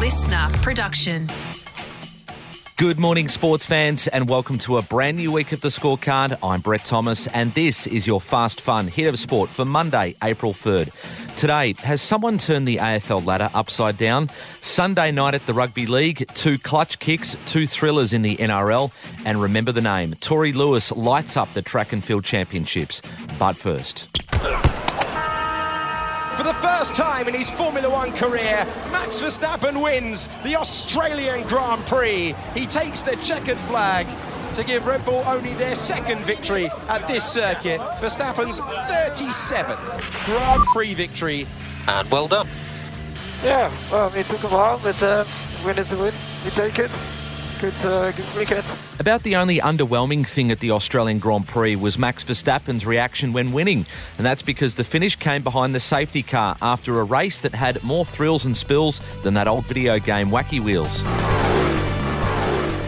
listener production. Good morning, sports fans, and welcome to a brand new week of the scorecard. I'm Brett Thomas, and this is your fast, fun hit of sport for Monday, April 3rd. Today, has someone turned the AFL ladder upside down? Sunday night at the Rugby League, two clutch kicks, two thrillers in the NRL, and remember the name Torrie Lewis lights up the track and field championships. But first. For the first time in his Formula One career, Max Verstappen wins the Australian Grand Prix. He takes the checkered flag to give Red Bull only their second victory at this circuit. Verstappen's 37th Grand Prix victory. And well done. Yeah, well, it took a while, but uh, win is a win. We take it. Good, uh, good. About the only underwhelming thing at the Australian Grand Prix was Max Verstappen's reaction when winning, and that's because the finish came behind the safety car after a race that had more thrills and spills than that old video game Wacky Wheels.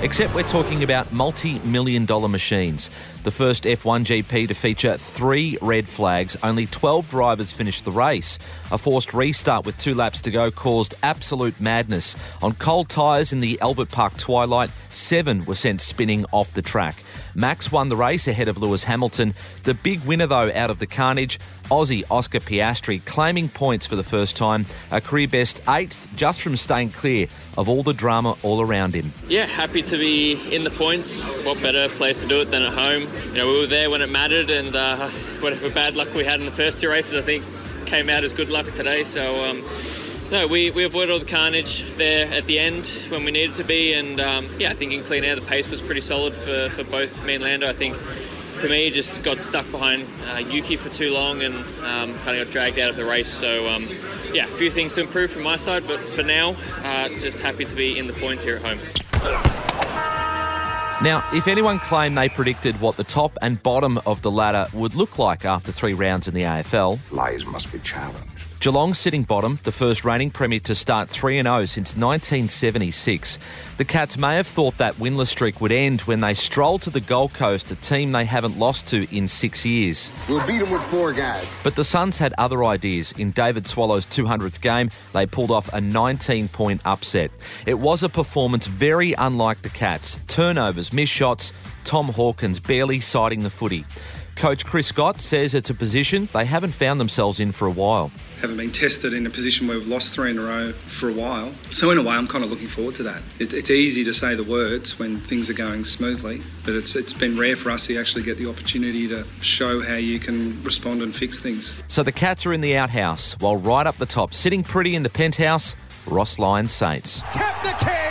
Except we're talking about multi million dollar machines. The first F1 GP to feature three red flags, only 12 drivers finished the race. A forced restart with two laps to go caused absolute madness. On cold tyres in the Albert Park twilight, seven were sent spinning off the track. Max won the race ahead of Lewis Hamilton. The big winner, though, out of the carnage, Aussie Oscar Piastri claiming points for the first time, a career best eighth just from staying clear of all the drama all around him. Yeah, happy to be in the points. What better place to do it than at home? You know, we were there when it mattered, and uh, whatever bad luck we had in the first two races, I think came out as good luck today. So. Um, no, we, we avoided all the carnage there at the end when we needed to be, and um, yeah, I think in clean air the pace was pretty solid for, for both me and Lando. I think for me, just got stuck behind uh, Yuki for too long and um, kind of got dragged out of the race. So um, yeah, a few things to improve from my side, but for now, uh, just happy to be in the points here at home. Now, if anyone claimed they predicted what the top and bottom of the ladder would look like after three rounds in the AFL, lies must be challenged. Geelong sitting bottom, the first reigning premier to start 3 0 since 1976. The Cats may have thought that winless streak would end when they strolled to the Gold Coast, a team they haven't lost to in six years. We'll beat them with four guys. But the Suns had other ideas. In David Swallow's 200th game, they pulled off a 19 point upset. It was a performance very unlike the Cats turnovers, missed shots, Tom Hawkins barely sighting the footy. Coach Chris Scott says it's a position they haven't found themselves in for a while. Haven't been tested in a position where we've lost three in a row for a while. So, in a way, I'm kind of looking forward to that. It, it's easy to say the words when things are going smoothly, but it's, it's been rare for us to actually get the opportunity to show how you can respond and fix things. So, the Cats are in the outhouse, while right up the top, sitting pretty in the penthouse, Ross Lyon Saints. Tap the keg,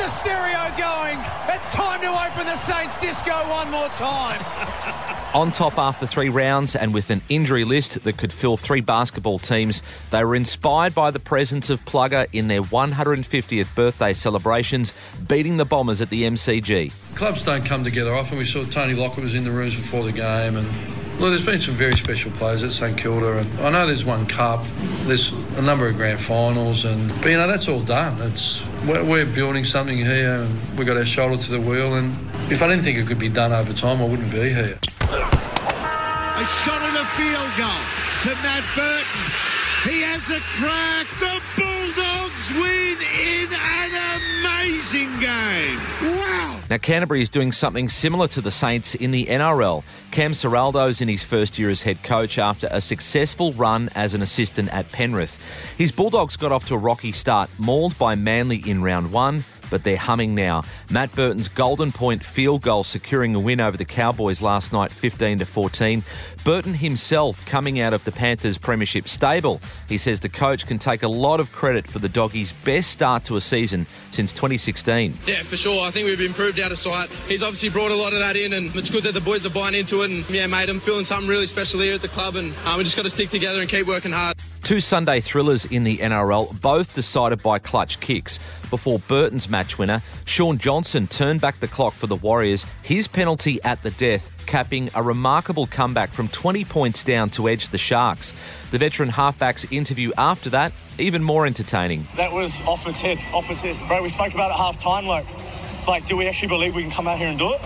the stereo going. It's time to open the Saints disco one more time. On top after three rounds and with an injury list that could fill three basketball teams, they were inspired by the presence of Plugger in their 150th birthday celebrations, beating the Bombers at the MCG. Clubs don't come together often. We saw Tony Lockett was in the rooms before the game, and well, there's been some very special players at St Kilda, and I know there's one cup, there's a number of grand finals, and but you know that's all done. It's we're, we're building something here, and we've got our shoulder to the wheel. And if I didn't think it could be done over time, I wouldn't be here. A shot and a field goal to Matt Burton. He has a crack. The Bulldogs win in an amazing game. Wow. Now, Canterbury is doing something similar to the Saints in the NRL. Cam Ciraldo's in his first year as head coach after a successful run as an assistant at Penrith. His Bulldogs got off to a rocky start, mauled by Manly in round one but they're humming now. Matt Burton's golden point field goal securing a win over the Cowboys last night 15 to 14. Burton himself coming out of the Panthers premiership stable. He says the coach can take a lot of credit for the doggies' best start to a season since 2016. Yeah, for sure. I think we've improved out of sight. He's obviously brought a lot of that in and it's good that the boys are buying into it and yeah, mate, I'm feeling something really special here at the club and um, we just got to stick together and keep working hard. Two Sunday thrillers in the NRL, both decided by clutch kicks. Before Burton's match winner, Shaun Johnson turned back the clock for the Warriors, his penalty at the death, capping a remarkable comeback from 20 points down to edge the Sharks. The veteran halfback's interview after that, even more entertaining. That was off its head, off its head. Bro, we spoke about it half time, like, like, do we actually believe we can come out here and do it?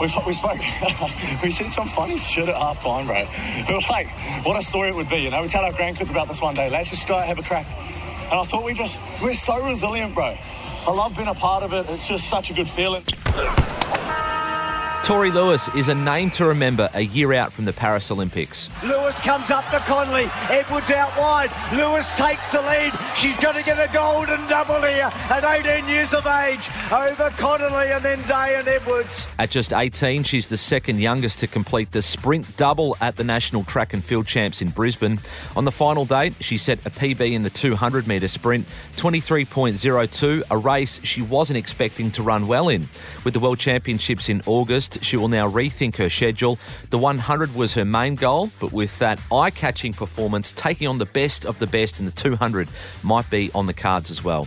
We, we spoke, we said some funny shit at half time, bro. We were like, what a story it would be, you know? We tell our grandkids about this one day. Let's just go have a crack. And I thought we just, we're so resilient, bro. I love being a part of it. It's just such a good feeling. Torrie Lewis is a name to remember a year out from the Paris Olympics. Lewis comes up to Connolly. Edwards out wide. Lewis takes the lead. She's going to get a golden double here at 18 years of age over Connolly and then Day and Edwards. At just 18, she's the second youngest to complete the sprint double at the National Track and Field Champs in Brisbane. On the final date, she set a PB in the 200 metre sprint, 23.02, a race she wasn't expecting to run well in. With the World Championships in August, she will now rethink her schedule. The 100 was her main goal, but with that eye catching performance, taking on the best of the best in the 200 might be on the cards as well.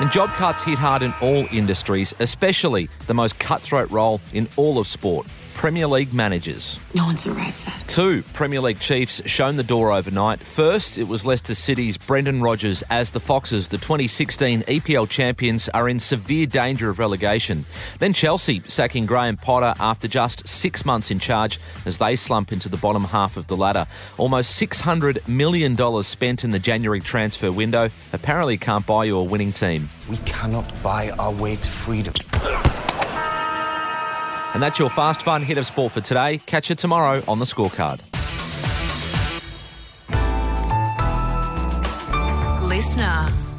And job cuts hit hard in all industries, especially the most cutthroat role in all of sport Premier League managers. No one survives that. Two Premier League chiefs shown the door overnight. First, it was Leicester City's Brendan Rodgers as the Foxes, the 2016 EPL champions, are in severe danger of relegation. Then Chelsea sacking Graham Potter after just six months in charge as they slump into the bottom half of the ladder. Almost $600 million spent in the January transfer window apparently can't buy you a winning team. We cannot buy our way to freedom. And that's your fast, fun hit of sport for today. Catch you tomorrow on the scorecard. Listener.